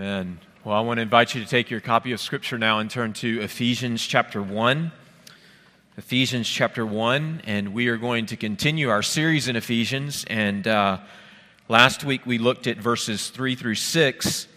Amen. Well, I want to invite you to take your copy of Scripture now and turn to Ephesians chapter 1. Ephesians chapter 1, and we are going to continue our series in Ephesians. And uh, last week we looked at verses 3 through 6,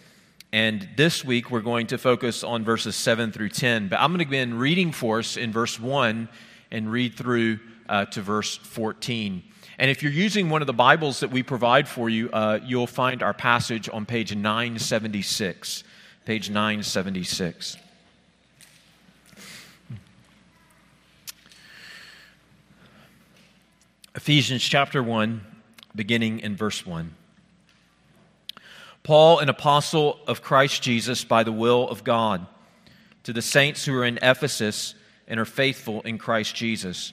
and this week we're going to focus on verses 7 through 10. But I'm going to begin reading for us in verse 1 and read through uh, to verse 14. And if you're using one of the Bibles that we provide for you, uh, you'll find our passage on page 976. Page 976. Ephesians chapter 1, beginning in verse 1. Paul, an apostle of Christ Jesus by the will of God, to the saints who are in Ephesus and are faithful in Christ Jesus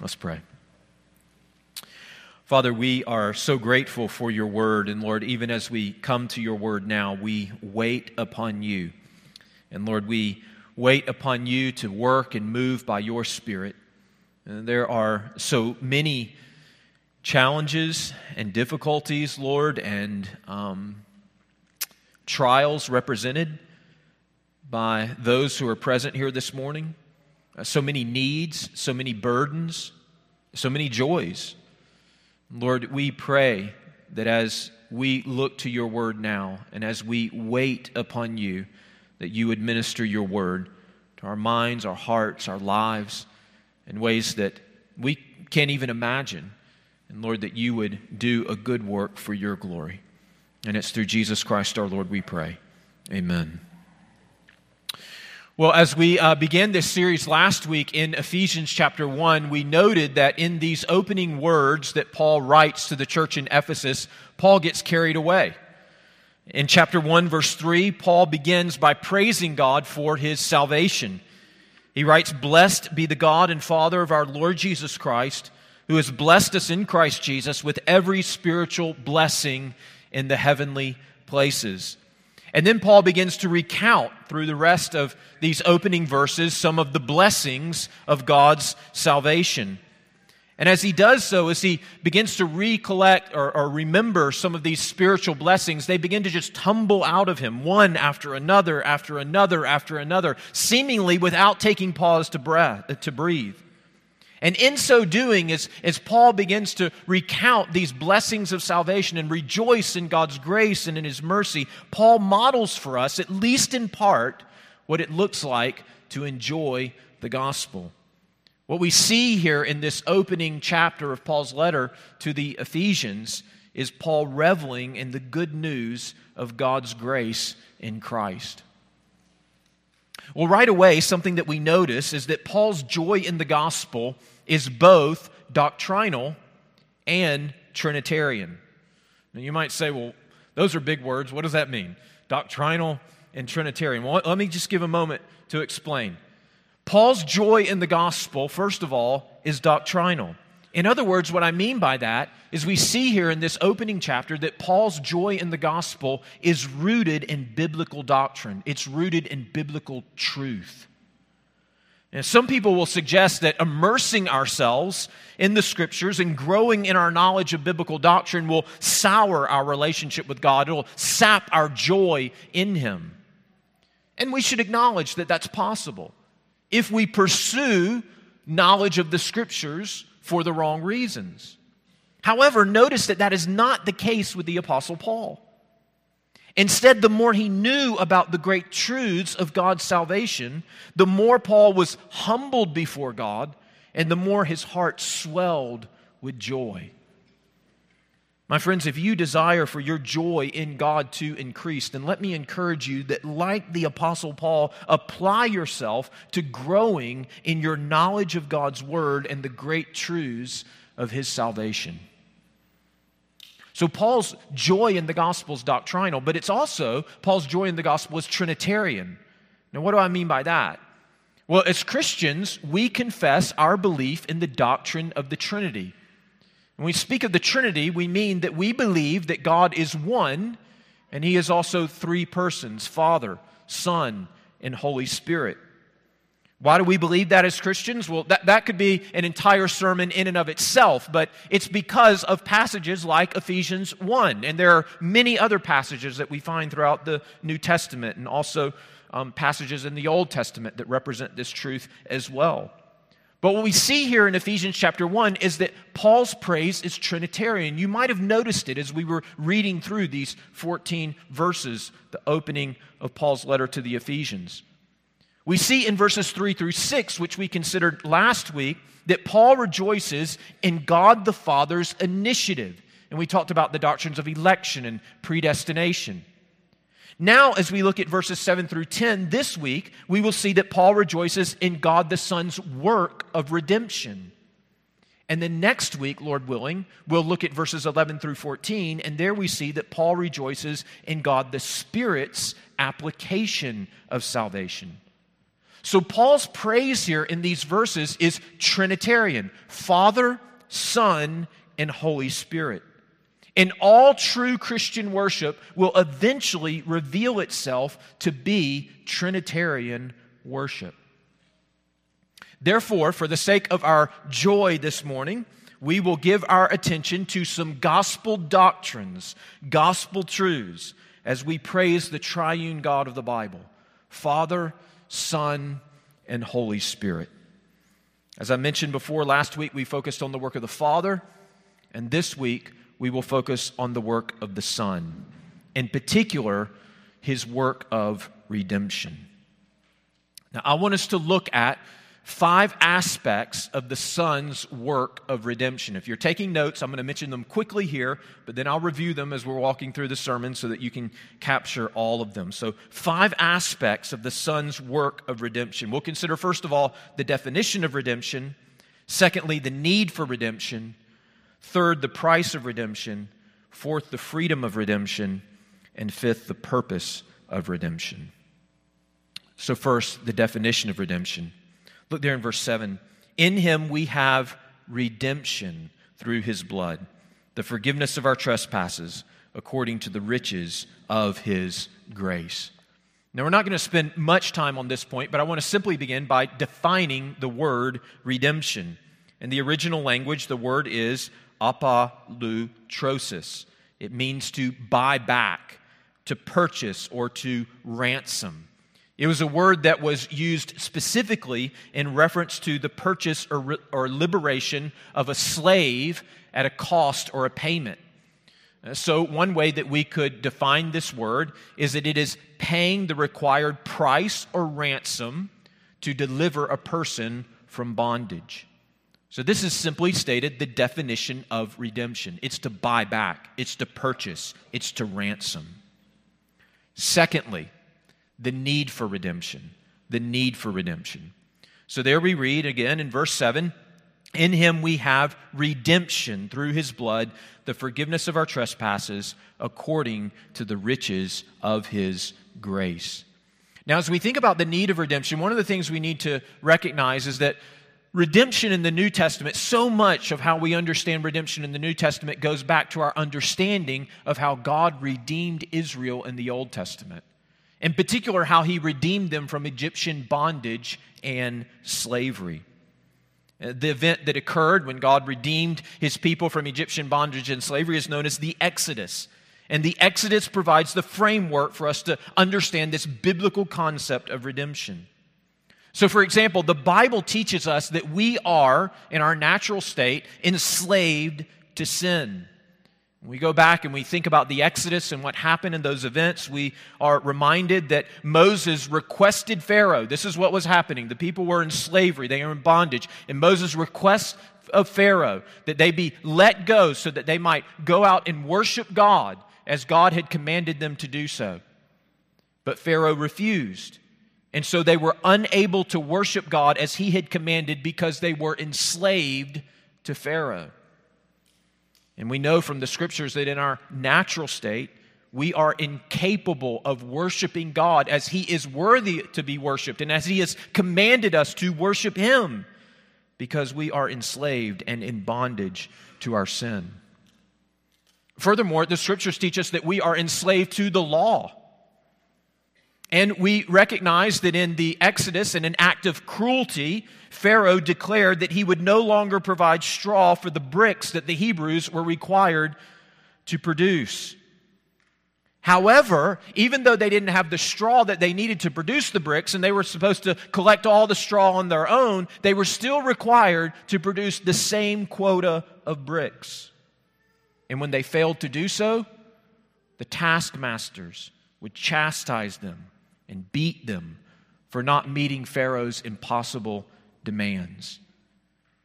Let's pray. Father, we are so grateful for your word. And Lord, even as we come to your word now, we wait upon you. And Lord, we wait upon you to work and move by your spirit. And there are so many challenges and difficulties, Lord, and um, trials represented by those who are present here this morning. Uh, so many needs, so many burdens, so many joys. Lord, we pray that as we look to your word now and as we wait upon you, that you administer your word to our minds, our hearts, our lives in ways that we can't even imagine. And Lord, that you would do a good work for your glory. And it's through Jesus Christ our Lord we pray. Amen. Well, as we uh, began this series last week in Ephesians chapter 1, we noted that in these opening words that Paul writes to the church in Ephesus, Paul gets carried away. In chapter 1, verse 3, Paul begins by praising God for his salvation. He writes, Blessed be the God and Father of our Lord Jesus Christ, who has blessed us in Christ Jesus with every spiritual blessing in the heavenly places. And then Paul begins to recount through the rest of these opening verses some of the blessings of God's salvation. And as he does so, as he begins to recollect or, or, remember some of these spiritual blessings, they begin to just tumble out of him, one after another, after another, after another, seemingly without taking pause to, breath, to breathe. And in so doing, as, as Paul begins to recount these blessings of salvation and rejoice in God's grace and in his mercy, Paul models for us, at least in part, what it looks like to enjoy the gospel. What we see here in this opening chapter of Paul's letter to the Ephesians is Paul reveling in the good news of God's grace in Christ. Well, right away, something that we notice is that Paul's joy in the gospel is both doctrinal and Trinitarian. Now, you might say, well, those are big words. What does that mean? Doctrinal and Trinitarian. Well, let me just give a moment to explain. Paul's joy in the gospel, first of all, is doctrinal. In other words, what I mean by that is we see here in this opening chapter that Paul's joy in the gospel is rooted in biblical doctrine, it's rooted in biblical truth. And some people will suggest that immersing ourselves in the scriptures and growing in our knowledge of biblical doctrine will sour our relationship with God. It will sap our joy in Him. And we should acknowledge that that's possible if we pursue knowledge of the scriptures for the wrong reasons. However, notice that that is not the case with the Apostle Paul. Instead, the more he knew about the great truths of God's salvation, the more Paul was humbled before God, and the more his heart swelled with joy. My friends, if you desire for your joy in God to increase, then let me encourage you that, like the Apostle Paul, apply yourself to growing in your knowledge of God's Word and the great truths of His salvation. So, Paul's joy in the gospel is doctrinal, but it's also, Paul's joy in the gospel is Trinitarian. Now, what do I mean by that? Well, as Christians, we confess our belief in the doctrine of the Trinity. When we speak of the Trinity, we mean that we believe that God is one and He is also three persons Father, Son, and Holy Spirit. Why do we believe that as Christians? Well, that, that could be an entire sermon in and of itself, but it's because of passages like Ephesians 1. And there are many other passages that we find throughout the New Testament and also um, passages in the Old Testament that represent this truth as well. But what we see here in Ephesians chapter 1 is that Paul's praise is Trinitarian. You might have noticed it as we were reading through these 14 verses, the opening of Paul's letter to the Ephesians. We see in verses 3 through 6, which we considered last week, that Paul rejoices in God the Father's initiative. And we talked about the doctrines of election and predestination. Now, as we look at verses 7 through 10 this week, we will see that Paul rejoices in God the Son's work of redemption. And then next week, Lord willing, we'll look at verses 11 through 14, and there we see that Paul rejoices in God the Spirit's application of salvation. So, Paul's praise here in these verses is Trinitarian Father, Son, and Holy Spirit. And all true Christian worship will eventually reveal itself to be Trinitarian worship. Therefore, for the sake of our joy this morning, we will give our attention to some gospel doctrines, gospel truths, as we praise the triune God of the Bible Father, Son, and Holy Spirit. As I mentioned before, last week we focused on the work of the Father, and this week we will focus on the work of the Son, in particular, his work of redemption. Now, I want us to look at five aspects of the Son's work of redemption. If you're taking notes, I'm going to mention them quickly here, but then I'll review them as we're walking through the sermon so that you can capture all of them. So, five aspects of the Son's work of redemption. We'll consider, first of all, the definition of redemption, secondly, the need for redemption, Third, the price of redemption. Fourth, the freedom of redemption. And fifth, the purpose of redemption. So, first, the definition of redemption. Look there in verse 7. In him we have redemption through his blood, the forgiveness of our trespasses, according to the riches of his grace. Now, we're not going to spend much time on this point, but I want to simply begin by defining the word redemption. In the original language, the word is apolutrosis. It means to buy back, to purchase, or to ransom. It was a word that was used specifically in reference to the purchase or, or liberation of a slave at a cost or a payment. Uh, so, one way that we could define this word is that it is paying the required price or ransom to deliver a person from bondage. So, this is simply stated the definition of redemption it's to buy back, it's to purchase, it's to ransom. Secondly, the need for redemption. The need for redemption. So, there we read again in verse 7 In him we have redemption through his blood, the forgiveness of our trespasses, according to the riches of his grace. Now, as we think about the need of redemption, one of the things we need to recognize is that redemption in the New Testament, so much of how we understand redemption in the New Testament goes back to our understanding of how God redeemed Israel in the Old Testament. In particular, how he redeemed them from Egyptian bondage and slavery. The event that occurred when God redeemed his people from Egyptian bondage and slavery is known as the Exodus. And the Exodus provides the framework for us to understand this biblical concept of redemption. So, for example, the Bible teaches us that we are, in our natural state, enslaved to sin. When we go back and we think about the Exodus and what happened in those events, we are reminded that Moses requested Pharaoh. This is what was happening. The people were in slavery, they were in bondage. And Moses requests of Pharaoh that they be let go so that they might go out and worship God as God had commanded them to do so. But Pharaoh refused. And so they were unable to worship God as he had commanded because they were enslaved to Pharaoh. And we know from the scriptures that in our natural state, we are incapable of worshiping God as He is worthy to be worshiped and as He has commanded us to worship Him because we are enslaved and in bondage to our sin. Furthermore, the scriptures teach us that we are enslaved to the law. And we recognize that in the Exodus, in an act of cruelty, Pharaoh declared that he would no longer provide straw for the bricks that the Hebrews were required to produce. However, even though they didn't have the straw that they needed to produce the bricks and they were supposed to collect all the straw on their own, they were still required to produce the same quota of bricks. And when they failed to do so, the taskmasters would chastise them and beat them for not meeting Pharaoh's impossible demands.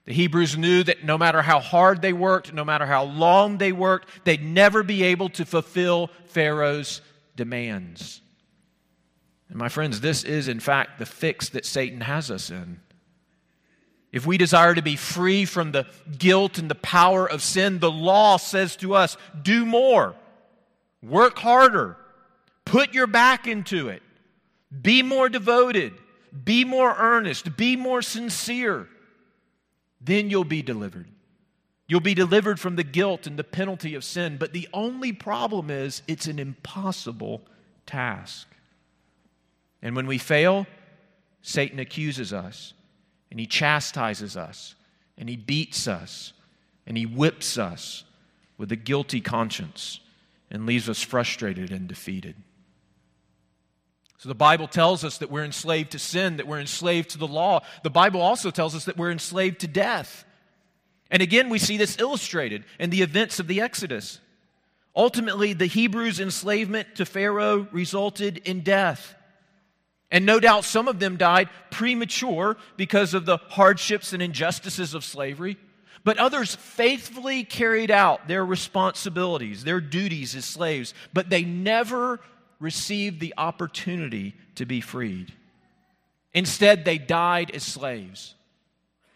The Hebrews knew that no matter how hard they worked, no matter how long they worked, they'd never be able to fulfill Pharaoh's demands. And my friends, this is in fact the fix that Satan has us in. If we desire to be free from the guilt and the power of sin, the law says to us do more, work harder, put your back into it. Be more devoted. Be more earnest. Be more sincere. Then you'll be delivered. You'll be delivered from the guilt and the penalty of sin. But the only problem is it's an impossible task. And when we fail, Satan accuses us, and he chastises us, and he beats us, and he whips us with a guilty conscience, and leaves us frustrated and defeated. So the Bible tells us that we're enslaved to sin, that we're enslaved to the law. The Bible also tells us that we're enslaved to death. And again, we see this illustrated in the events of the Exodus. Ultimately, the Hebrews' enslavement to Pharaoh resulted in death. And no doubt some of them died premature because of the hardships and injustices of slavery. But others faithfully carried out their responsibilities, their duties as slaves, but they never received the opportunity to be freed. Instead, they died as slaves.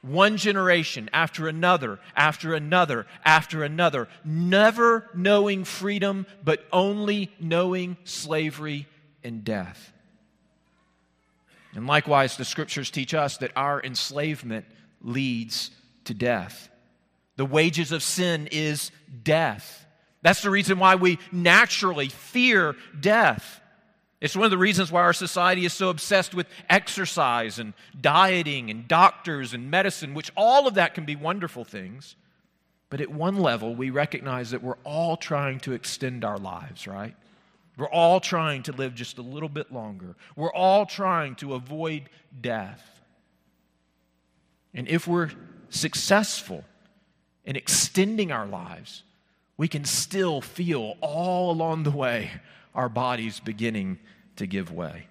One generation after another, after another, after another, never knowing freedom, but only knowing slavery and death. And likewise, the scriptures teach us that our enslavement leads to death. The wages of sin is death. That's the reason why we naturally fear death. It's one of the reasons why our society is so obsessed with exercise and dieting and doctors and medicine, which all of that can be wonderful things. But at one level, we recognize that we're all trying to extend our lives, right? We're all trying to live just a little bit longer. We're all trying to avoid death. And if we're successful in extending our lives, we can still feel all along the way our bodies beginning to give way.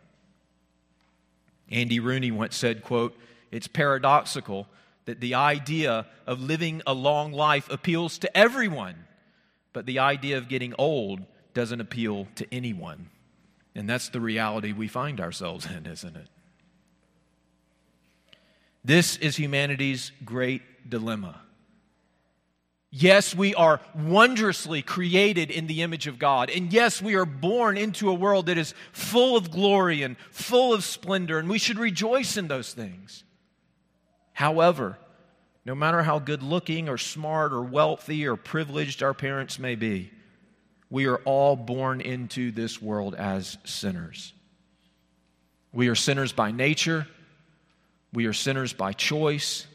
Andy Rooney once said, quote, "It's paradoxical that the idea of living a long life appeals to everyone, but the idea of getting old doesn't appeal to anyone." And that's the reality we find ourselves in, isn't it? This is humanity's great dilemma. Yes, we are wondrously created in the image of God. And yes, we are born into a world that is full of glory and full of splendor, and we should rejoice in those things. However, no matter how good looking or smart or wealthy or privileged our parents may be, we are all born into this world as sinners. We are sinners by nature, we are sinners by choice,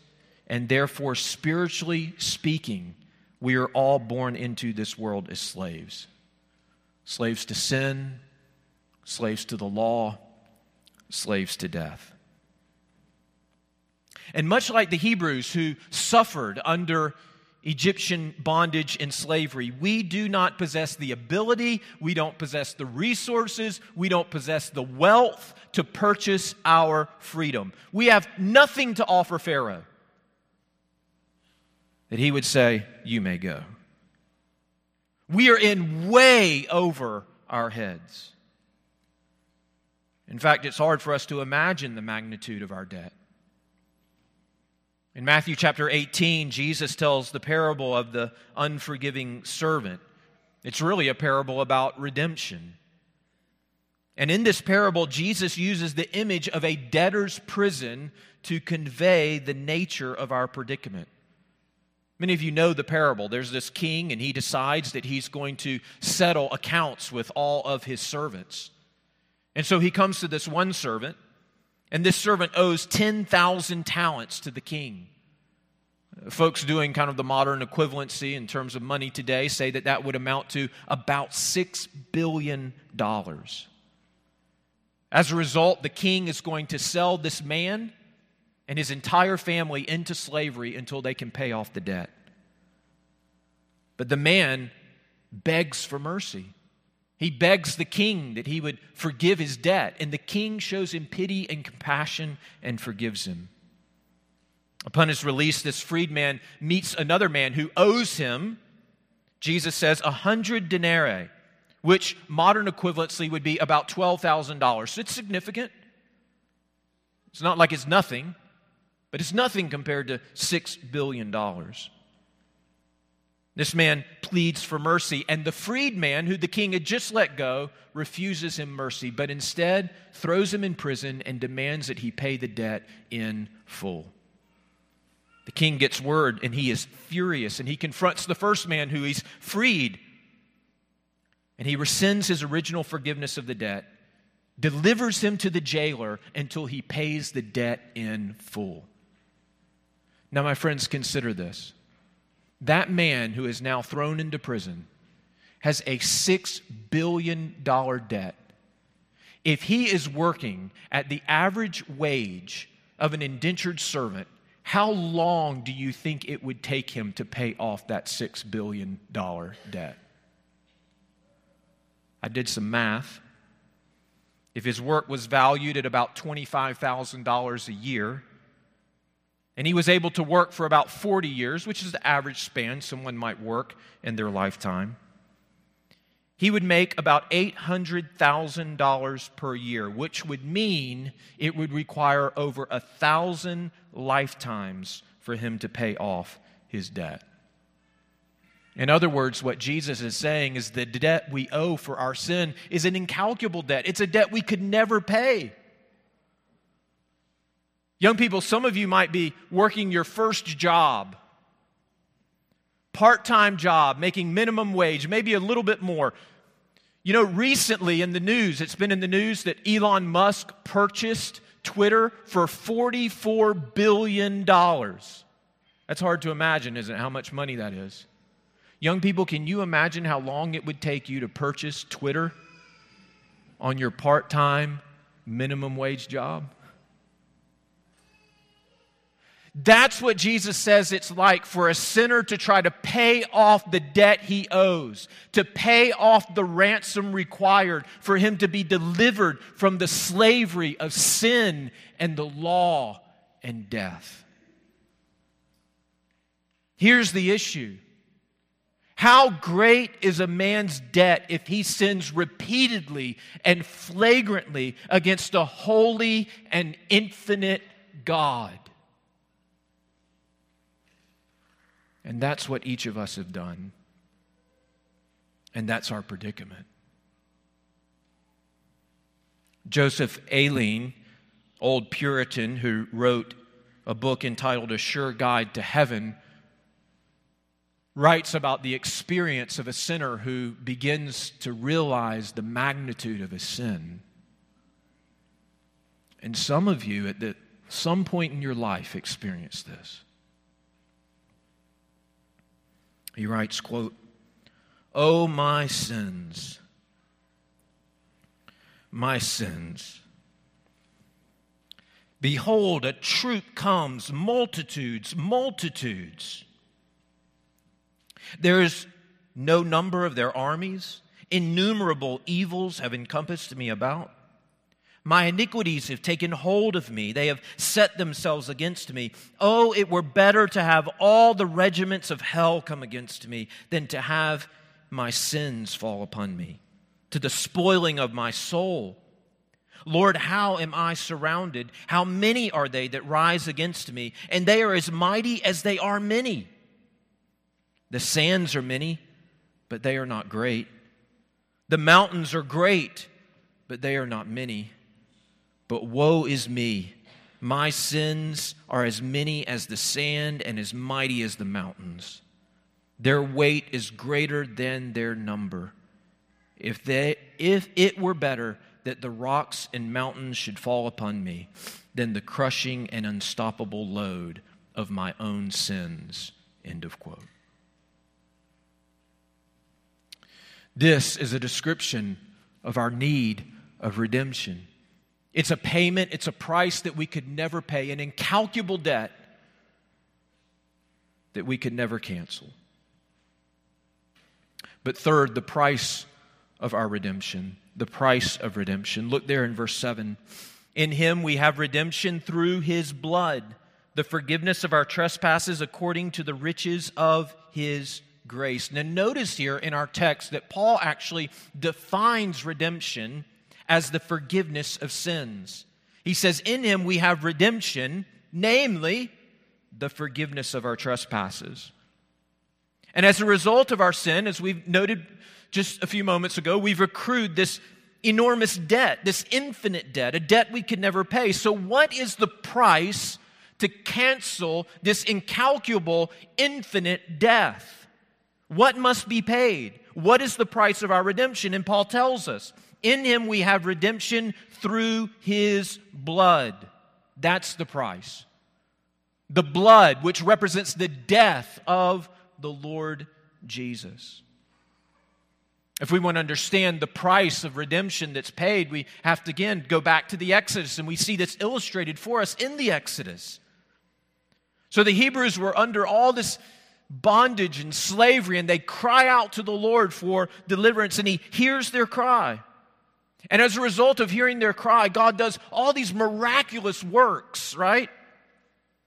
and therefore, spiritually speaking, we are all born into this world as slaves slaves to sin, slaves to the law, slaves to death. And much like the Hebrews who suffered under Egyptian bondage and slavery, we do not possess the ability, we don't possess the resources, we don't possess the wealth to purchase our freedom. We have nothing to offer Pharaoh that he would say, You may go. We are in way over our heads. In fact, it's hard for us to imagine the magnitude of our debt. In Matthew chapter 18, Jesus tells the parable of the unforgiving servant. It's really a parable about redemption. And in this parable, Jesus uses the image of a debtor's prison to convey the nature of our predicament. Many of you know the parable. There's this king, and he decides that he's going to settle accounts with all of his servants. And so he comes to this one servant, and this servant owes 10,000 talents to the king. Folks doing kind of the modern equivalency in terms of money today say that that would amount to about $6 billion. As a result, the king is going to sell this man and his entire family into slavery until they can pay off the debt. But the man begs for mercy. He begs the king that he would forgive his debt, and the king shows him pity and compassion and forgives him. Upon his release, this freedman meets another man who owes him, Jesus says, a hundred denarii, which modern equivalency would be about $12,000. So it's significant. It's not like it's nothing, but it's nothing compared to $6 billion. This man pleads for mercy, and the freedman, who the king had just let go, refuses him mercy, but instead throws him in prison and demands that he pay the debt in full. The king gets word and he is furious, and he confronts the first man who he's freed. And he rescinds his original forgiveness of the debt, delivers him to the jailer until he pays the debt in full. Now, my friends, consider this that man who is now thrown into prison has a $6 billion debt. If he is working at the average wage of an indentured servant, how long do you think it would take him to pay off that $6 billion debt? I did some math. If his work was valued at about $25,000 a year, and he was able to work for about 40 years, which is the average span someone might work in their lifetime. He would make about $800,000 per year, which would mean it would require over a thousand lifetimes for him to pay off his debt. In other words, what Jesus is saying is the debt we owe for our sin is an incalculable debt. It's a debt we could never pay. Young people, some of you might be working your first job, part time job, making minimum wage, maybe a little bit more. You know, recently in the news, it's been in the news that Elon Musk purchased Twitter for $44 billion. That's hard to imagine, isn't it? How much money that is. Young people, can you imagine how long it would take you to purchase Twitter on your part time minimum wage job? That's what Jesus says it's like for a sinner to try to pay off the debt he owes, to pay off the ransom required for him to be delivered from the slavery of sin and the law and death. Here's the issue How great is a man's debt if he sins repeatedly and flagrantly against a holy and infinite God? And that's what each of us have done. And that's our predicament. Joseph Alleine, old Puritan who wrote a book entitled A Sure Guide to Heaven, writes about the experience of a sinner who begins to realize the magnitude of his sin. And some of you at the, some point in your life experience this. He writes, quote, Oh, my sins, my sins. Behold, a troop comes, multitudes, multitudes. There is no number of their armies. Innumerable evils have encompassed me about. My iniquities have taken hold of me. They have set themselves against me. Oh, it were better to have all the regiments of hell come against me than to have my sins fall upon me, to the spoiling of my soul. Lord, how am I surrounded? How many are they that rise against me? And they are as mighty as they are many. The sands are many, but they are not great. The mountains are great, but they are not many. But woe is me! My sins are as many as the sand and as mighty as the mountains. Their weight is greater than their number. If, they, if it were better that the rocks and mountains should fall upon me than the crushing and unstoppable load of my own sins. End of quote. This is a description of our need of redemption. It's a payment, it's a price that we could never pay, an incalculable debt that we could never cancel. But third, the price of our redemption. The price of redemption. Look there in verse 7. In him we have redemption through his blood, the forgiveness of our trespasses according to the riches of his grace. Now, notice here in our text that Paul actually defines redemption as the forgiveness of sins. He says, In him we have redemption, namely the forgiveness of our trespasses. And as a result of our sin, as we've noted just a few moments ago, we've accrued this enormous debt, this infinite debt, a debt we could never pay. So, what is the price to cancel this incalculable, infinite death? What must be paid? What is the price of our redemption? And Paul tells us in him we have redemption through his blood. That's the price. The blood, which represents the death of the Lord Jesus. If we want to understand the price of redemption that's paid, we have to again go back to the Exodus, and we see this illustrated for us in the Exodus. So the Hebrews were under all this bondage and slavery, and they cry out to the Lord for deliverance, and He hears their cry. And as a result of hearing their cry, God does all these miraculous works, right?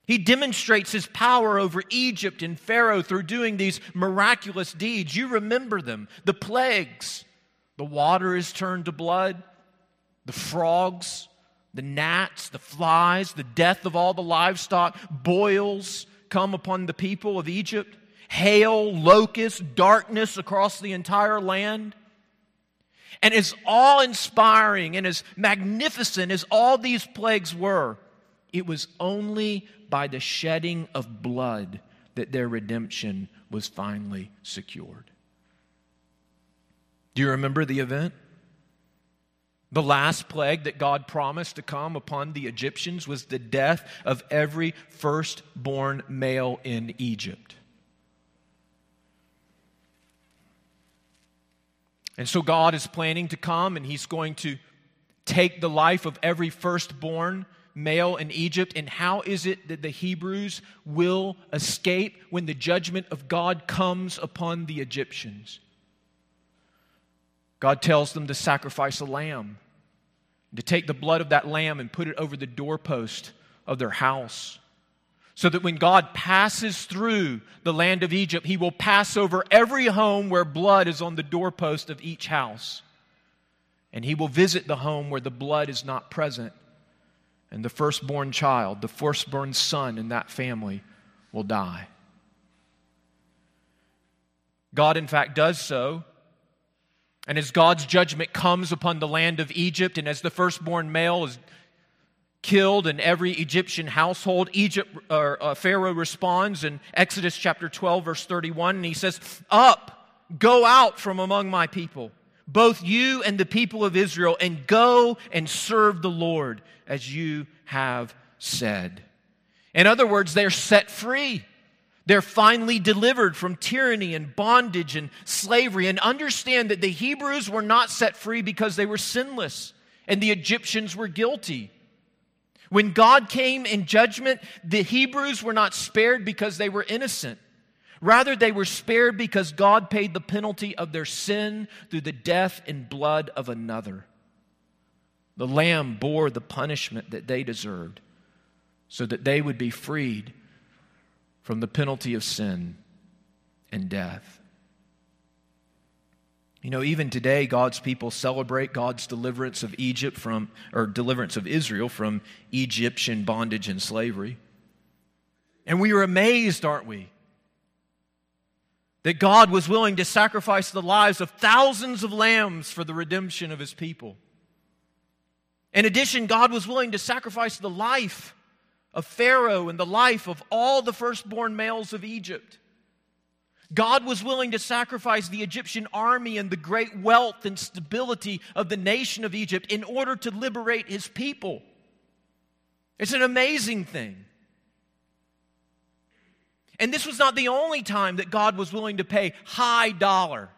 He demonstrates his power over Egypt and Pharaoh through doing these miraculous deeds. You remember them the plagues. The water is turned to blood, the frogs, the gnats, the flies, the death of all the livestock, boils come upon the people of Egypt, hail, locusts, darkness across the entire land. And as awe inspiring and as magnificent as all these plagues were, it was only by the shedding of blood that their redemption was finally secured. Do you remember the event? The last plague that God promised to come upon the Egyptians was the death of every firstborn male in Egypt. And so God is planning to come and He's going to take the life of every firstborn male in Egypt. And how is it that the Hebrews will escape when the judgment of God comes upon the Egyptians? God tells them to sacrifice a lamb, to take the blood of that lamb and put it over the doorpost of their house so that when God passes through the land of Egypt, he will pass over every home where blood is on the doorpost of each house. And he will visit the home where the blood is not present. And the firstborn child, the firstborn son in that family, will die. God, in fact, does so. And as God's judgment comes upon the land of Egypt, and as the firstborn male is killed in every Egyptian household. Egypt, or, uh, Pharaoh responds in Exodus chapter 12, verse 31, and he says, Up, go out from among my people, both you and the people of Israel, and go and serve the Lord as you have said. In other words, they're set free. They're finally delivered from tyranny and bondage and slavery. And understand that the Hebrews were not set free because they were sinless and the Egyptians were guilty. When God came in judgment, the Hebrews were not spared because they were innocent. Rather, they were spared because God paid the penalty of their sin through the death and blood of another. The Lamb bore the punishment that they deserved so that they would be freed from the penalty of sin and death. You know, even today, God's people celebrate God's deliverance of Egypt from, or deliverance of Israel from Egyptian bondage and slavery. And we are amazed, aren't we? That God was willing to sacrifice the lives of thousands of lambs for the redemption of his people. In addition, God was willing to sacrifice the life of Pharaoh and the life of all the firstborn males of Egypt. God was willing to sacrifice the Egyptian army and the great wealth and stability of the nation of Egypt in order to liberate his people. It's an amazing thing. And this was not the only time that God was willing to pay high dollar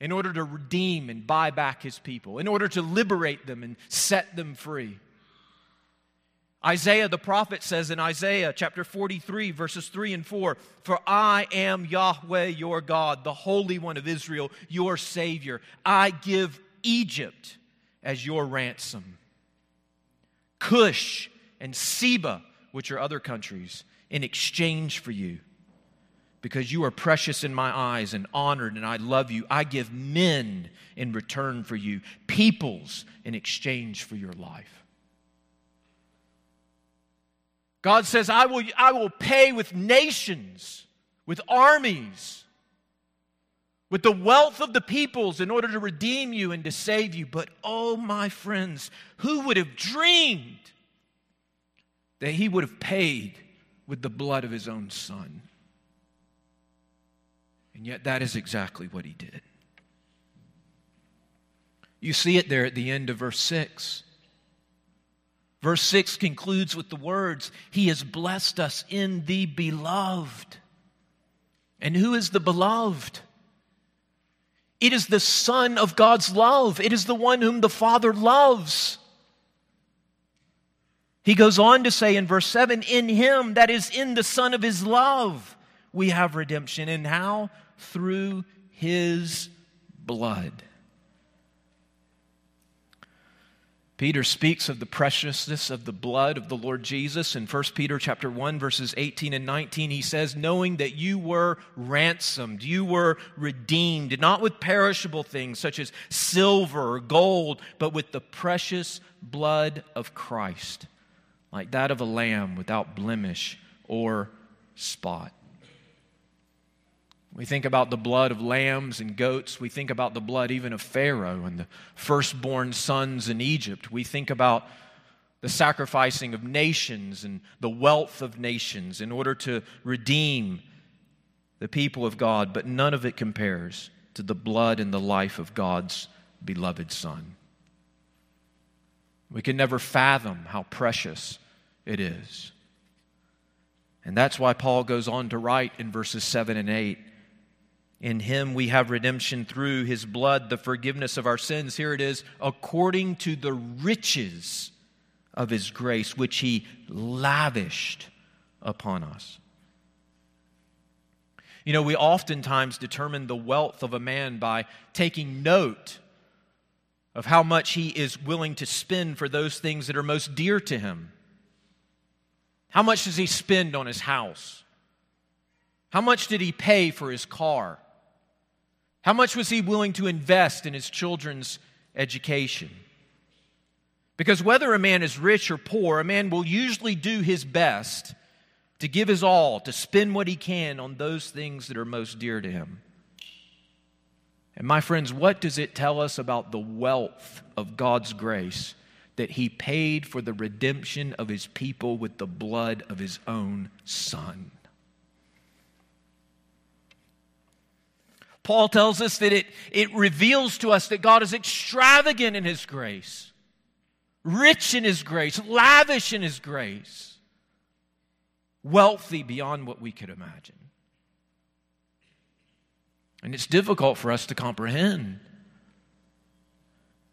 in order to redeem and buy back his people, in order to liberate them and set them free. Isaiah the prophet says in Isaiah chapter 43, verses 3 and 4 For I am Yahweh your God, the Holy One of Israel, your Savior. I give Egypt as your ransom, Cush and Seba, which are other countries, in exchange for you. Because you are precious in my eyes and honored, and I love you. I give men in return for you, peoples in exchange for your life. God says, I will, I will pay with nations, with armies, with the wealth of the peoples in order to redeem you and to save you. But oh, my friends, who would have dreamed that he would have paid with the blood of his own son? And yet, that is exactly what he did. You see it there at the end of verse 6. Verse 6 concludes with the words, He has blessed us in the beloved. And who is the beloved? It is the Son of God's love, it is the one whom the Father loves. He goes on to say in verse 7 In Him, that is, in the Son of His love, we have redemption. And how? Through His blood. Peter speaks of the preciousness of the blood of the Lord Jesus. In 1 Peter chapter 1 verses 18 and 19 he says knowing that you were ransomed you were redeemed not with perishable things such as silver or gold but with the precious blood of Christ like that of a lamb without blemish or spot we think about the blood of lambs and goats. We think about the blood even of Pharaoh and the firstborn sons in Egypt. We think about the sacrificing of nations and the wealth of nations in order to redeem the people of God, but none of it compares to the blood and the life of God's beloved Son. We can never fathom how precious it is. And that's why Paul goes on to write in verses 7 and 8 in him we have redemption through his blood, the forgiveness of our sins. Here it is, according to the riches of his grace, which he lavished upon us. You know, we oftentimes determine the wealth of a man by taking note of how much he is willing to spend for those things that are most dear to him. How much does he spend on his house? How much did he pay for his car? How much was he willing to invest in his children's education? Because whether a man is rich or poor, a man will usually do his best to give his all, to spend what he can on those things that are most dear to him. And my friends, what does it tell us about the wealth of God's grace that he paid for the redemption of his people with the blood of his own son. Paul tells us that it, it reveals to us that God is extravagant in his grace, rich in his grace, lavish in his grace, wealthy beyond what we could imagine. And it's difficult for us to comprehend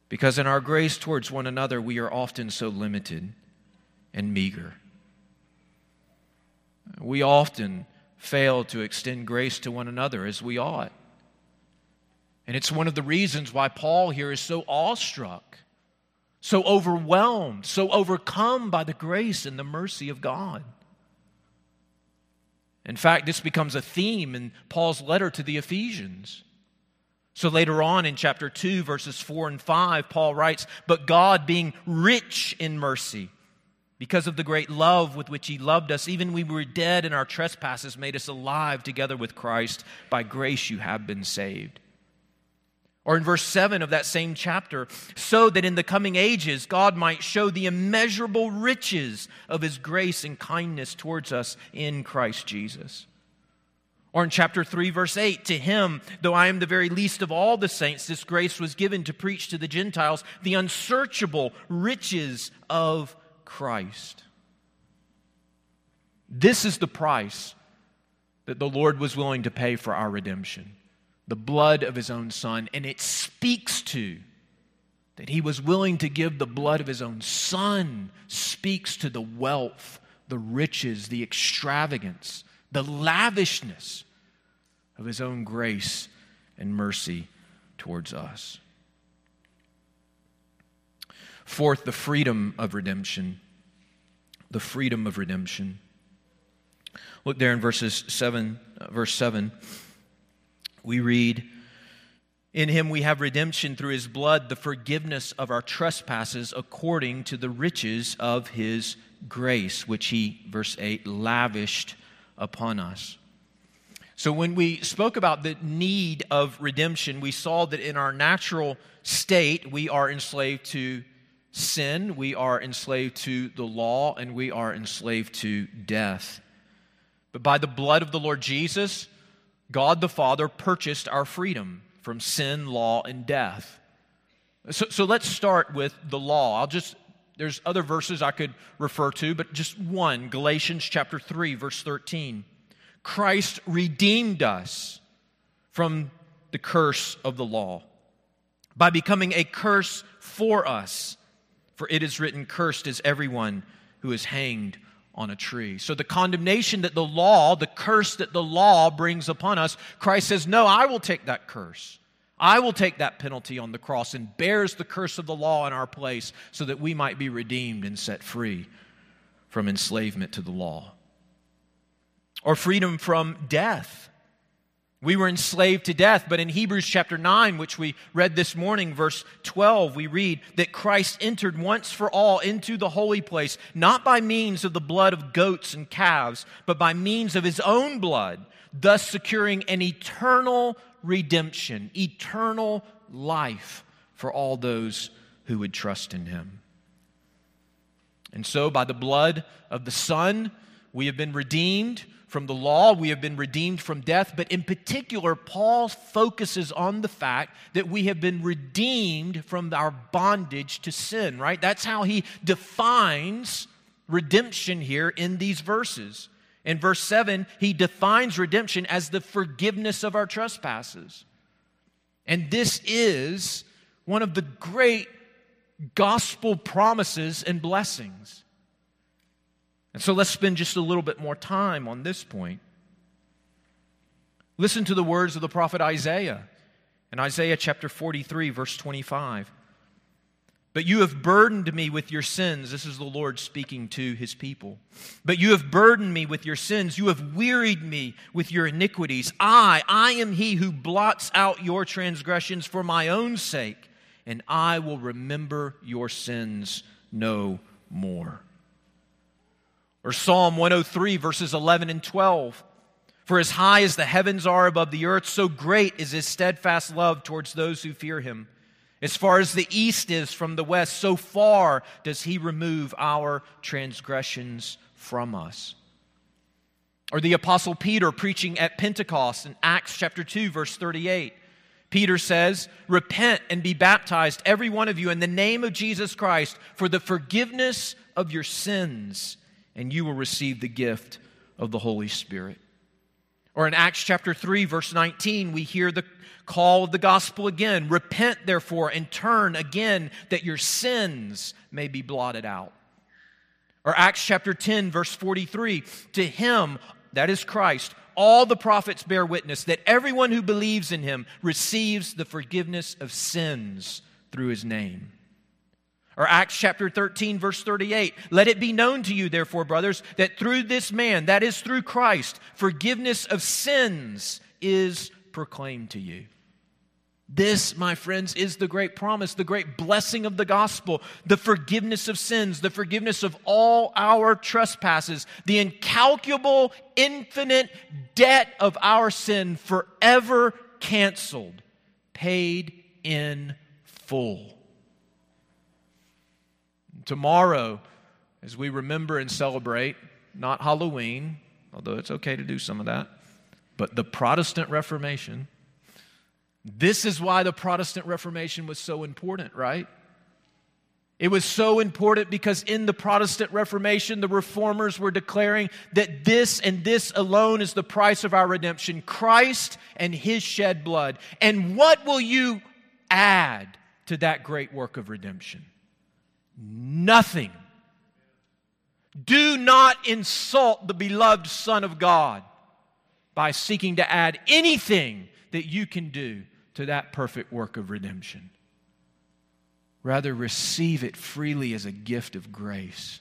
because in our grace towards one another, we are often so limited and meager. We often fail to extend grace to one another as we ought. And it's one of the reasons why Paul here is so awestruck, so overwhelmed, so overcome by the grace and the mercy of God. In fact, this becomes a theme in Paul's letter to the Ephesians. So later on in chapter 2, verses 4 and 5, Paul writes, But God, being rich in mercy, because of the great love with which he loved us, even we were dead in our trespasses, made us alive together with Christ. By grace you have been saved. Or in verse 7 of that same chapter, so that in the coming ages God might show the immeasurable riches of his grace and kindness towards us in Christ Jesus. Or in chapter 3, verse 8, to him, though I am the very least of all the saints, this grace was given to preach to the Gentiles the unsearchable riches of Christ. This is the price that the Lord was willing to pay for our redemption the blood of his own son, and it speaks to that he was willing to give the blood of his own son, speaks to the wealth, the riches, the extravagance, the lavishness of his own grace and mercy towards us. Fourth, the freedom of redemption. The freedom of redemption. Look there in verses 7, uh, verse 7 we read, In him we have redemption through his blood, the forgiveness of our trespasses according to the riches of his grace, which he, verse 8, lavished upon us. So, when we spoke about the need of redemption, we saw that in our natural state, we are enslaved to sin, we are enslaved to the law, and we are enslaved to death. But by the blood of the Lord Jesus, God the Father purchased our freedom from sin, law, and death. So, so let's start with the law. I'll just, there's other verses I could refer to, but just one Galatians chapter 3, verse 13. Christ redeemed us from the curse of the law by becoming a curse for us. For it is written, Cursed is everyone who is hanged on a tree. So, the condemnation that the law, the curse that the law brings upon us, Christ says, No, I will take that curse. I will take that penalty on the cross and bears the curse of the law in our place so that we might be redeemed and set free from enslavement to the law. Or freedom from death. We were enslaved to death, but in Hebrews chapter 9, which we read this morning, verse 12, we read that Christ entered once for all into the holy place, not by means of the blood of goats and calves, but by means of his own blood, thus securing an eternal redemption, eternal life for all those who would trust in him. And so, by the blood of the Son, we have been redeemed from the law, we have been redeemed from death, but in particular, Paul focuses on the fact that we have been redeemed from our bondage to sin, right? That's how he defines redemption here in these verses. In verse 7, he defines redemption as the forgiveness of our trespasses. And this is one of the great gospel promises and blessings. And so let's spend just a little bit more time on this point. Listen to the words of the prophet Isaiah in Isaiah chapter 43, verse 25. But you have burdened me with your sins. This is the Lord speaking to his people. But you have burdened me with your sins. You have wearied me with your iniquities. I, I am he who blots out your transgressions for my own sake, and I will remember your sins no more. Or Psalm 103, verses 11 and 12. For as high as the heavens are above the earth, so great is his steadfast love towards those who fear him. As far as the east is from the west, so far does he remove our transgressions from us. Or the Apostle Peter preaching at Pentecost in Acts chapter 2, verse 38. Peter says, Repent and be baptized, every one of you, in the name of Jesus Christ for the forgiveness of your sins, and you will receive the gift of the Holy Spirit. Or in Acts chapter 3, verse 19, we hear the call of the gospel again Repent, therefore, and turn again that your sins may be blotted out. Or Acts chapter 10, verse 43 To him, that is Christ, all the prophets bear witness that everyone who believes in him receives the forgiveness of sins through his name. Or Acts chapter 13, verse 38. Let it be known to you, therefore, brothers, that through this man, that is through Christ, forgiveness of sins is proclaimed to you. This, my friends, is the great promise, the great blessing of the gospel, the forgiveness of sins, the forgiveness of all our trespasses, the incalculable, infinite debt of our sin forever canceled, paid in full. Tomorrow, as we remember and celebrate, not Halloween, although it's okay to do some of that, but the Protestant Reformation this is why the Protestant Reformation was so important, right? It was so important because in the Protestant Reformation, the reformers were declaring that this and this alone is the price of our redemption Christ and his shed blood. And what will you add to that great work of redemption? Nothing. Do not insult the beloved Son of God by seeking to add anything that you can do to that perfect work of redemption. Rather, receive it freely as a gift of grace.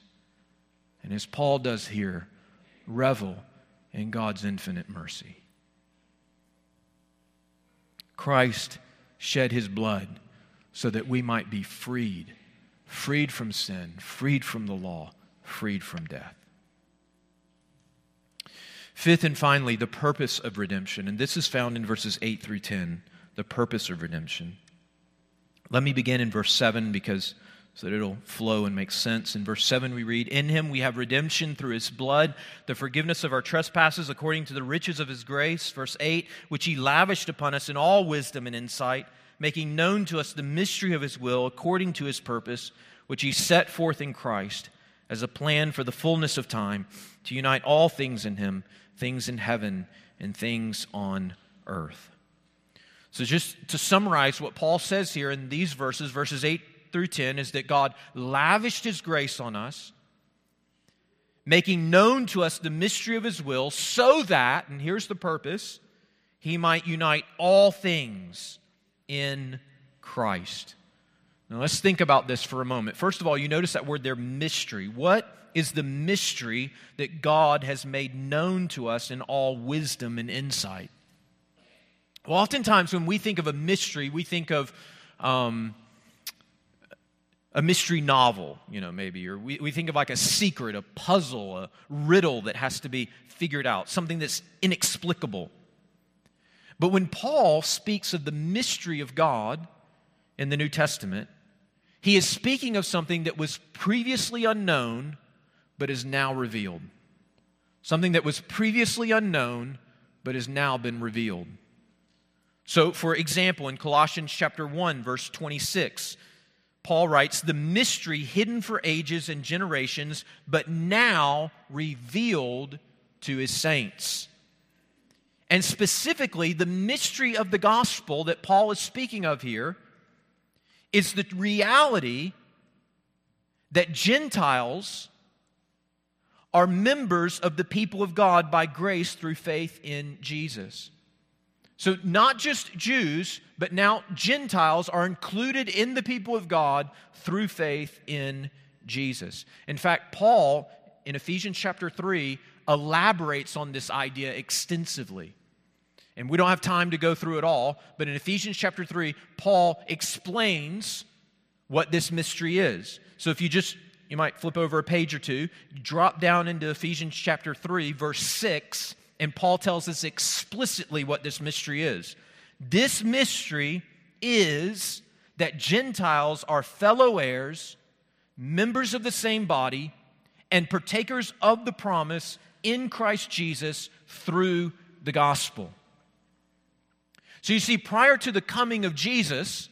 And as Paul does here, revel in God's infinite mercy. Christ shed his blood so that we might be freed, freed from sin, freed from the law, freed from death. Fifth and finally, the purpose of redemption. And this is found in verses 8 through 10 the purpose of redemption. Let me begin in verse 7 because so that it'll flow and make sense. In verse 7, we read, In him we have redemption through his blood, the forgiveness of our trespasses according to the riches of his grace. Verse 8, which he lavished upon us in all wisdom and insight, making known to us the mystery of his will according to his purpose, which he set forth in Christ as a plan for the fullness of time to unite all things in him, things in heaven and things on earth. So, just to summarize what Paul says here in these verses, verses 8 through 10, is that God lavished his grace on us, making known to us the mystery of his will, so that, and here's the purpose, he might unite all things in Christ. Now, let's think about this for a moment. First of all, you notice that word there, mystery. What is the mystery that God has made known to us in all wisdom and insight? Well, oftentimes when we think of a mystery, we think of um, a mystery novel, you know, maybe, or we, we think of like a secret, a puzzle, a riddle that has to be figured out, something that's inexplicable. But when Paul speaks of the mystery of God in the New Testament, he is speaking of something that was previously unknown but is now revealed. Something that was previously unknown but has now been revealed. So, for example, in Colossians chapter 1, verse 26, Paul writes, The mystery hidden for ages and generations, but now revealed to his saints. And specifically, the mystery of the gospel that Paul is speaking of here is the reality that Gentiles are members of the people of God by grace through faith in Jesus. So, not just Jews, but now Gentiles are included in the people of God through faith in Jesus. In fact, Paul in Ephesians chapter 3 elaborates on this idea extensively. And we don't have time to go through it all, but in Ephesians chapter 3, Paul explains what this mystery is. So if you just, you might flip over a page or two, drop down into Ephesians chapter 3, verse 6 and Paul tells us explicitly what this mystery is. This mystery is that Gentiles are fellow heirs, members of the same body, and partakers of the promise in Christ Jesus through the gospel. So you see, prior to the coming of Jesus,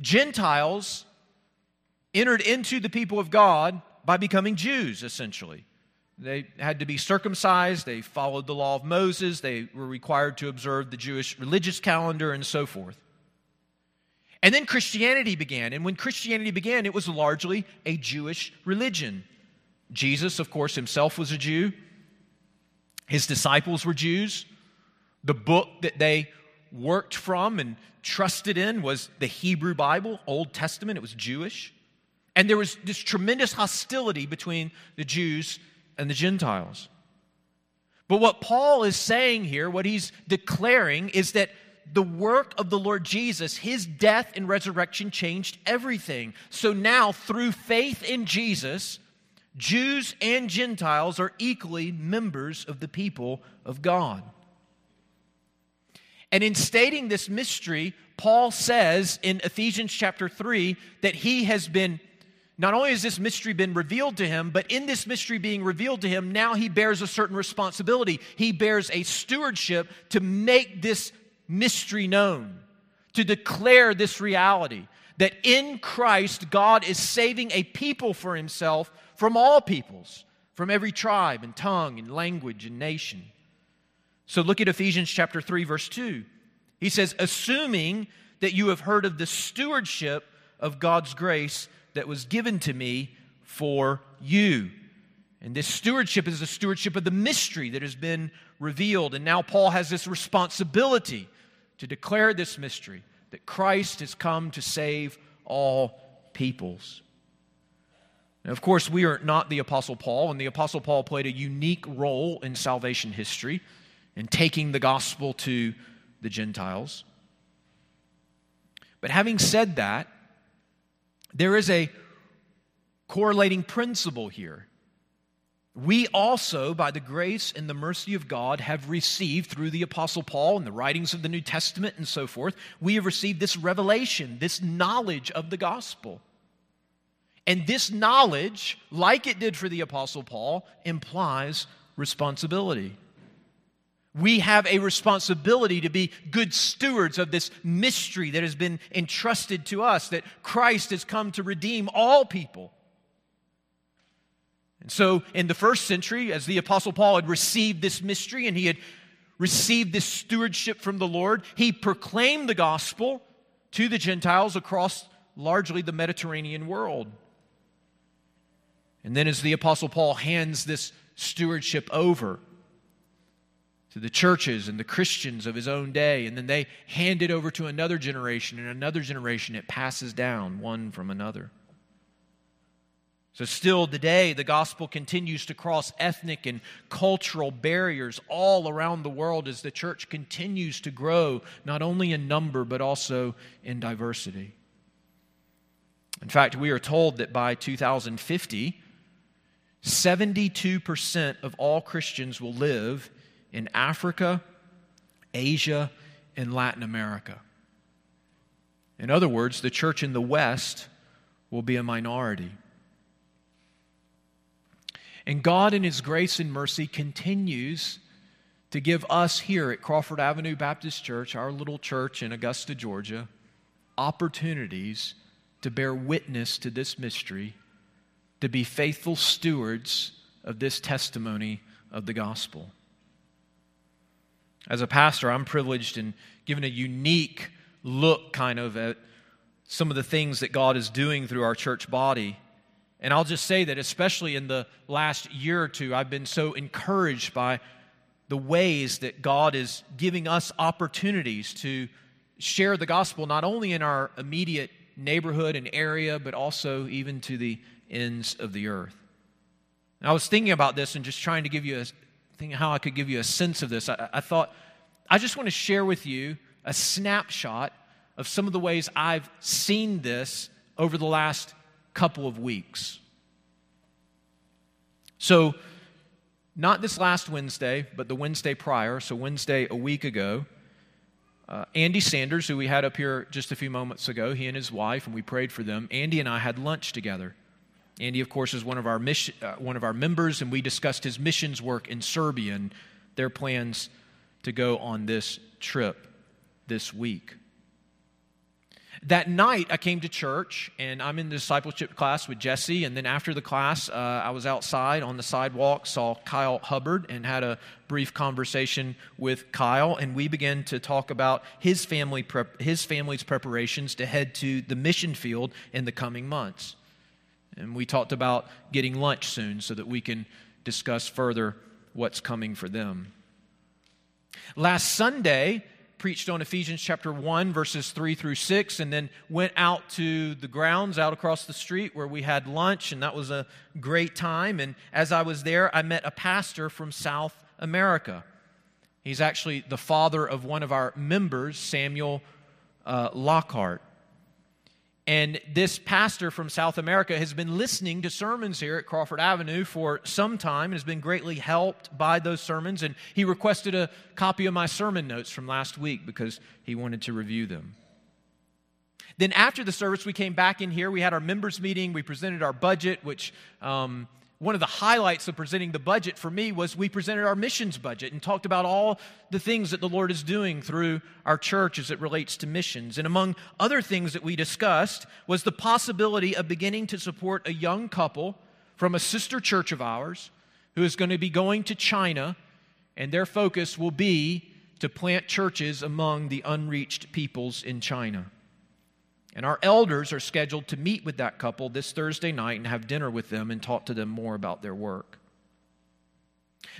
Gentiles entered into the people of God by becoming Jews, essentially. They had to be circumcised, they followed the law of Moses, they were required to observe the Jewish religious calendar, and so forth. And then Christianity began. And when Christianity began, it was largely a Jewish religion. Jesus, of course, himself was a Jew. His disciples were Jews. The book that they worked from and trusted in was the Hebrew Bible, Old Testament. It was Jewish. And there was this tremendous hostility between the Jews and the Gentiles. But what Paul is saying here, what he's declaring, is that the work of the Lord Jesus, his death and resurrection changed everything. So now, through faith in Jesus, Jews and Gentiles are equally members of the people of God. And in stating this mystery, Paul says in Ephesians chapter 3 that he has been, not only has this mystery been revealed to him, but in this mystery being revealed to him, now he bears a certain responsibility. He bears a stewardship to make this mystery known, to declare this reality that in Christ, God is saving a people for himself from all peoples, from every tribe and tongue and language and nation. So look at Ephesians chapter 3 verse 2. He says, "Assuming that you have heard of the stewardship of God's grace that was given to me for you." And this stewardship is the stewardship of the mystery that has been revealed. And now Paul has this responsibility to declare this mystery that Christ has come to save all peoples. Now, of course, we are not the Apostle Paul, and the Apostle Paul played a unique role in salvation history in taking the gospel to the Gentiles. But having said that, there is a correlating principle here we also, by the grace and the mercy of God, have received through the Apostle Paul and the writings of the New Testament and so forth, we have received this revelation, this knowledge of the gospel. And this knowledge, like it did for the Apostle Paul, implies responsibility. We have a responsibility to be good stewards of this mystery that has been entrusted to us that Christ has come to redeem all people. And so, in the first century, as the Apostle Paul had received this mystery and he had received this stewardship from the Lord, he proclaimed the gospel to the Gentiles across largely the Mediterranean world. And then, as the Apostle Paul hands this stewardship over to the churches and the Christians of his own day, and then they hand it over to another generation, and another generation, it passes down one from another. So, still today, the gospel continues to cross ethnic and cultural barriers all around the world as the church continues to grow, not only in number, but also in diversity. In fact, we are told that by 2050, 72% of all Christians will live in Africa, Asia, and Latin America. In other words, the church in the West will be a minority. And God, in His grace and mercy, continues to give us here at Crawford Avenue Baptist Church, our little church in Augusta, Georgia, opportunities to bear witness to this mystery, to be faithful stewards of this testimony of the gospel. As a pastor, I'm privileged and given a unique look kind of at some of the things that God is doing through our church body and I'll just say that, especially in the last year or two, I've been so encouraged by the ways that God is giving us opportunities to share the gospel, not only in our immediate neighborhood and area, but also even to the ends of the earth. And I was thinking about this and just trying to give you a thinking how I could give you a sense of this. I, I thought I just want to share with you a snapshot of some of the ways I've seen this over the last couple of weeks. So, not this last Wednesday, but the Wednesday prior, so Wednesday a week ago, uh, Andy Sanders, who we had up here just a few moments ago, he and his wife, and we prayed for them. Andy and I had lunch together. Andy, of course, is one of our mission, uh, one of our members, and we discussed his missions work in Serbia and their plans to go on this trip this week. That night, I came to church, and I'm in the discipleship class with Jesse. And then after the class, uh, I was outside on the sidewalk, saw Kyle Hubbard, and had a brief conversation with Kyle. And we began to talk about his family prep, his family's preparations to head to the mission field in the coming months. And we talked about getting lunch soon so that we can discuss further what's coming for them. Last Sunday, preached on Ephesians chapter 1, verses 3 through 6, and then went out to the grounds out across the street where we had lunch, and that was a great time. And as I was there, I met a pastor from South America. He's actually the father of one of our members, Samuel uh, Lockhart. And this pastor from South America has been listening to sermons here at Crawford Avenue for some time and has been greatly helped by those sermons. And he requested a copy of my sermon notes from last week because he wanted to review them. Then, after the service, we came back in here. We had our members' meeting. We presented our budget, which um, one of the highlights of presenting the budget for me was we presented our missions budget and talked about all the things that the Lord is doing through our church as it relates to missions. And among other things that we discussed was the possibility of beginning to support a young couple from a sister church of ours who is going to be going to China, and their focus will be to plant churches among the unreached peoples in China. And our elders are scheduled to meet with that couple this Thursday night and have dinner with them and talk to them more about their work.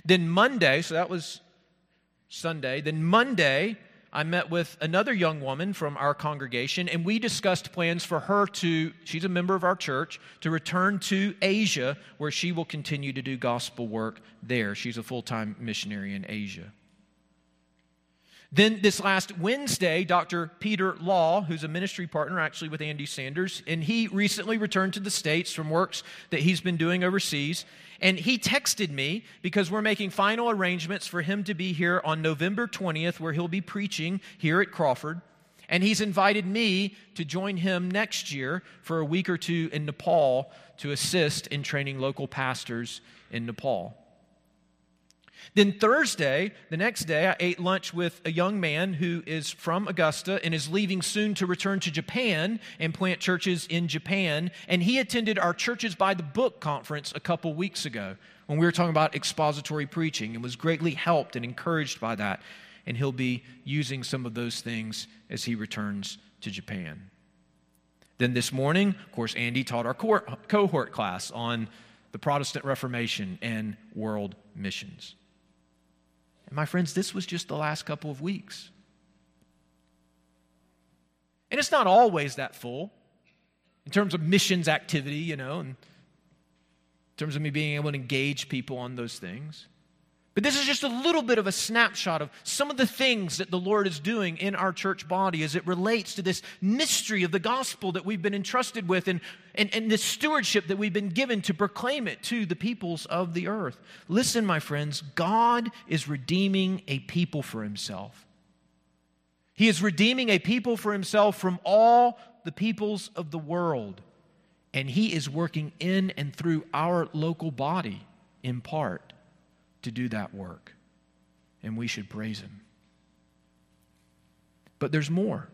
Then Monday, so that was Sunday, then Monday, I met with another young woman from our congregation, and we discussed plans for her to, she's a member of our church, to return to Asia, where she will continue to do gospel work there. She's a full time missionary in Asia. Then, this last Wednesday, Dr. Peter Law, who's a ministry partner actually with Andy Sanders, and he recently returned to the States from works that he's been doing overseas. And he texted me because we're making final arrangements for him to be here on November 20th, where he'll be preaching here at Crawford. And he's invited me to join him next year for a week or two in Nepal to assist in training local pastors in Nepal. Then Thursday, the next day, I ate lunch with a young man who is from Augusta and is leaving soon to return to Japan and plant churches in Japan. And he attended our Churches by the Book conference a couple weeks ago when we were talking about expository preaching and was greatly helped and encouraged by that. And he'll be using some of those things as he returns to Japan. Then this morning, of course, Andy taught our cohort class on the Protestant Reformation and world missions. And my friends, this was just the last couple of weeks. And it's not always that full in terms of missions activity, you know, and in terms of me being able to engage people on those things. But this is just a little bit of a snapshot of some of the things that the Lord is doing in our church body as it relates to this mystery of the gospel that we've been entrusted with and, and, and this stewardship that we've been given to proclaim it to the peoples of the earth. Listen, my friends, God is redeeming a people for himself. He is redeeming a people for himself from all the peoples of the world. And he is working in and through our local body in part to do that work. And we should praise him. But there's more.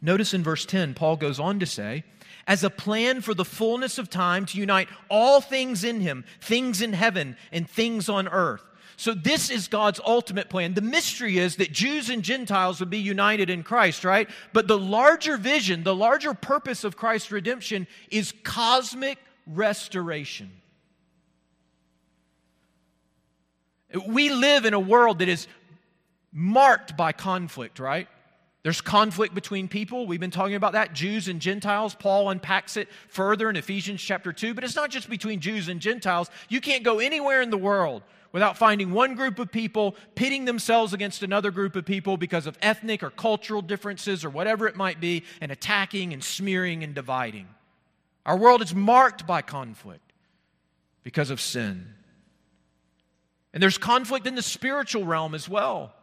Notice in verse 10, Paul goes on to say, as a plan for the fullness of time to unite all things in him, things in heaven and things on earth. So, this is God's ultimate plan. The mystery is that Jews and Gentiles would be united in Christ, right? But the larger vision, the larger purpose of Christ's redemption is cosmic restoration. We live in a world that is marked by conflict, right? There's conflict between people. We've been talking about that, Jews and Gentiles. Paul unpacks it further in Ephesians chapter 2. But it's not just between Jews and Gentiles. You can't go anywhere in the world without finding one group of people pitting themselves against another group of people because of ethnic or cultural differences or whatever it might be, and attacking and smearing and dividing. Our world is marked by conflict because of sin. And there's conflict in the spiritual realm as well.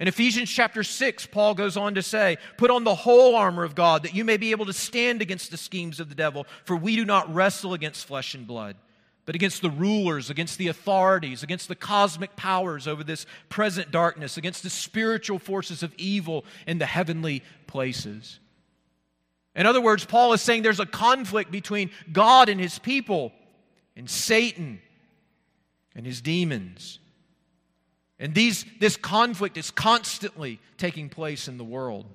In Ephesians chapter 6, Paul goes on to say, Put on the whole armor of God that you may be able to stand against the schemes of the devil, for we do not wrestle against flesh and blood, but against the rulers, against the authorities, against the cosmic powers over this present darkness, against the spiritual forces of evil in the heavenly places. In other words, Paul is saying there's a conflict between God and his people and Satan and his demons. And these, this conflict is constantly taking place in the world.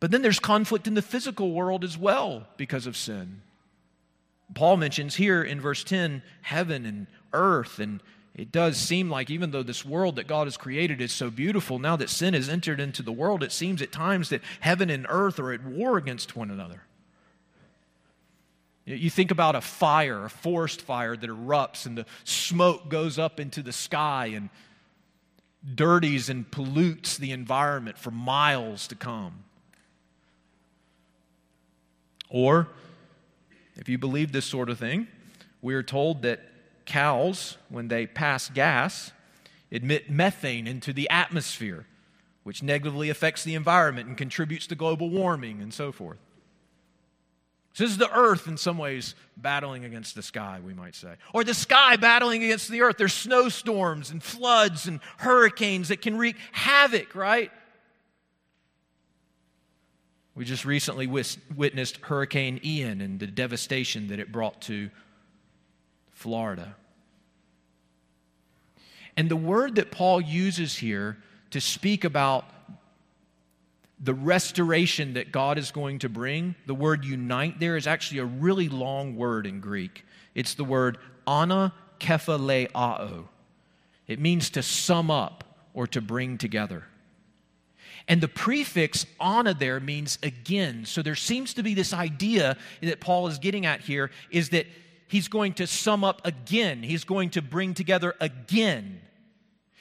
But then there's conflict in the physical world as well because of sin. Paul mentions here in verse 10 heaven and earth. And it does seem like, even though this world that God has created is so beautiful, now that sin has entered into the world, it seems at times that heaven and earth are at war against one another. You think about a fire, a forest fire that erupts and the smoke goes up into the sky and dirties and pollutes the environment for miles to come. Or, if you believe this sort of thing, we are told that cows, when they pass gas, emit methane into the atmosphere, which negatively affects the environment and contributes to global warming and so forth. So this is the earth in some ways battling against the sky, we might say. Or the sky battling against the earth. There's snowstorms and floods and hurricanes that can wreak havoc, right? We just recently witnessed Hurricane Ian and the devastation that it brought to Florida. And the word that Paul uses here to speak about the restoration that God is going to bring, the word unite there is actually a really long word in Greek. It's the word ana kephaleao. It means to sum up or to bring together. And the prefix ana there means again. So there seems to be this idea that Paul is getting at here is that he's going to sum up again, he's going to bring together again.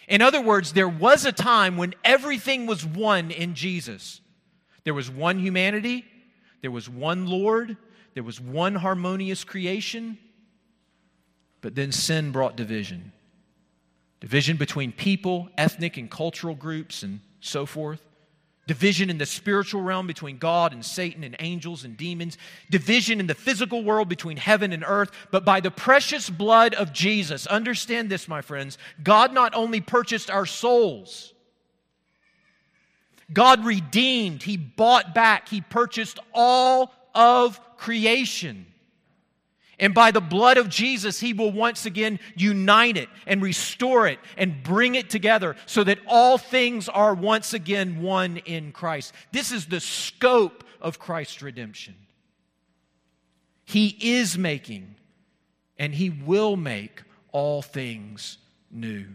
In other words, there was a time when everything was one in Jesus. There was one humanity, there was one Lord, there was one harmonious creation, but then sin brought division. Division between people, ethnic and cultural groups, and so forth division in the spiritual realm between God and Satan and angels and demons, division in the physical world between heaven and earth, but by the precious blood of Jesus. Understand this, my friends. God not only purchased our souls, God redeemed, He bought back, He purchased all of creation. And by the blood of Jesus, He will once again unite it and restore it and bring it together so that all things are once again one in Christ. This is the scope of Christ's redemption. He is making and He will make all things new.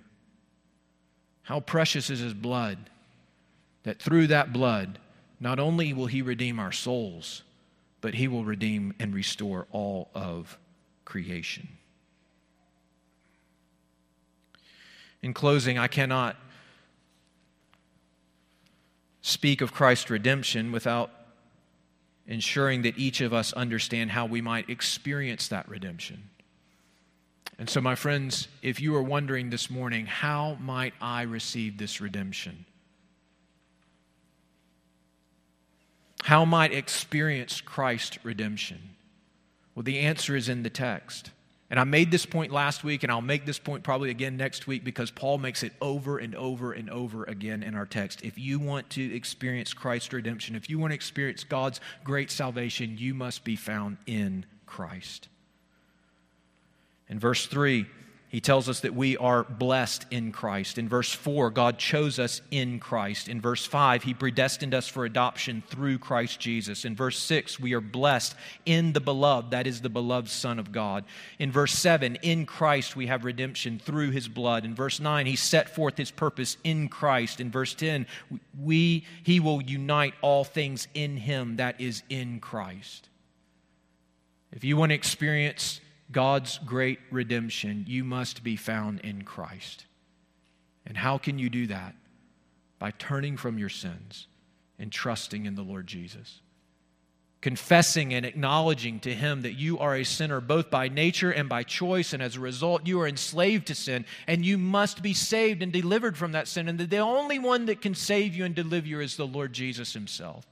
How precious is His blood that through that blood, not only will He redeem our souls, but he will redeem and restore all of creation. In closing, I cannot speak of Christ's redemption without ensuring that each of us understand how we might experience that redemption. And so, my friends, if you are wondering this morning, how might I receive this redemption? How might experience Christ's redemption? Well, the answer is in the text. And I made this point last week, and I'll make this point probably again next week because Paul makes it over and over and over again in our text. If you want to experience Christ's redemption, if you want to experience God's great salvation, you must be found in Christ. In verse 3, he tells us that we are blessed in Christ. In verse 4, God chose us in Christ. In verse 5, He predestined us for adoption through Christ Jesus. In verse 6, we are blessed in the beloved, that is the beloved Son of God. In verse 7, in Christ we have redemption through His blood. In verse 9, He set forth His purpose in Christ. In verse 10, we, He will unite all things in Him, that is in Christ. If you want to experience God's great redemption, you must be found in Christ. And how can you do that? By turning from your sins and trusting in the Lord Jesus. confessing and acknowledging to Him that you are a sinner both by nature and by choice, and as a result, you are enslaved to sin, and you must be saved and delivered from that sin, and that the only one that can save you and deliver you is the Lord Jesus Himself.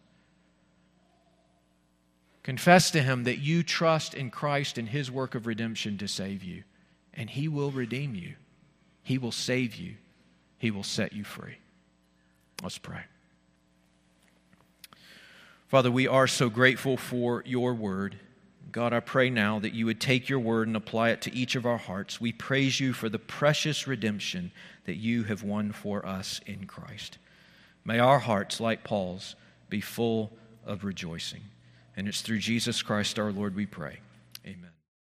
Confess to Him that you trust in Christ and His work of redemption to save you, and He will redeem you, He will save you, He will set you free. Let's pray. Father, we are so grateful for your word. God, I pray now that you would take your word and apply it to each of our hearts. We praise you for the precious redemption that you have won for us in Christ. May our hearts, like Paul's, be full of rejoicing. And it's through Jesus Christ our Lord we pray. Amen.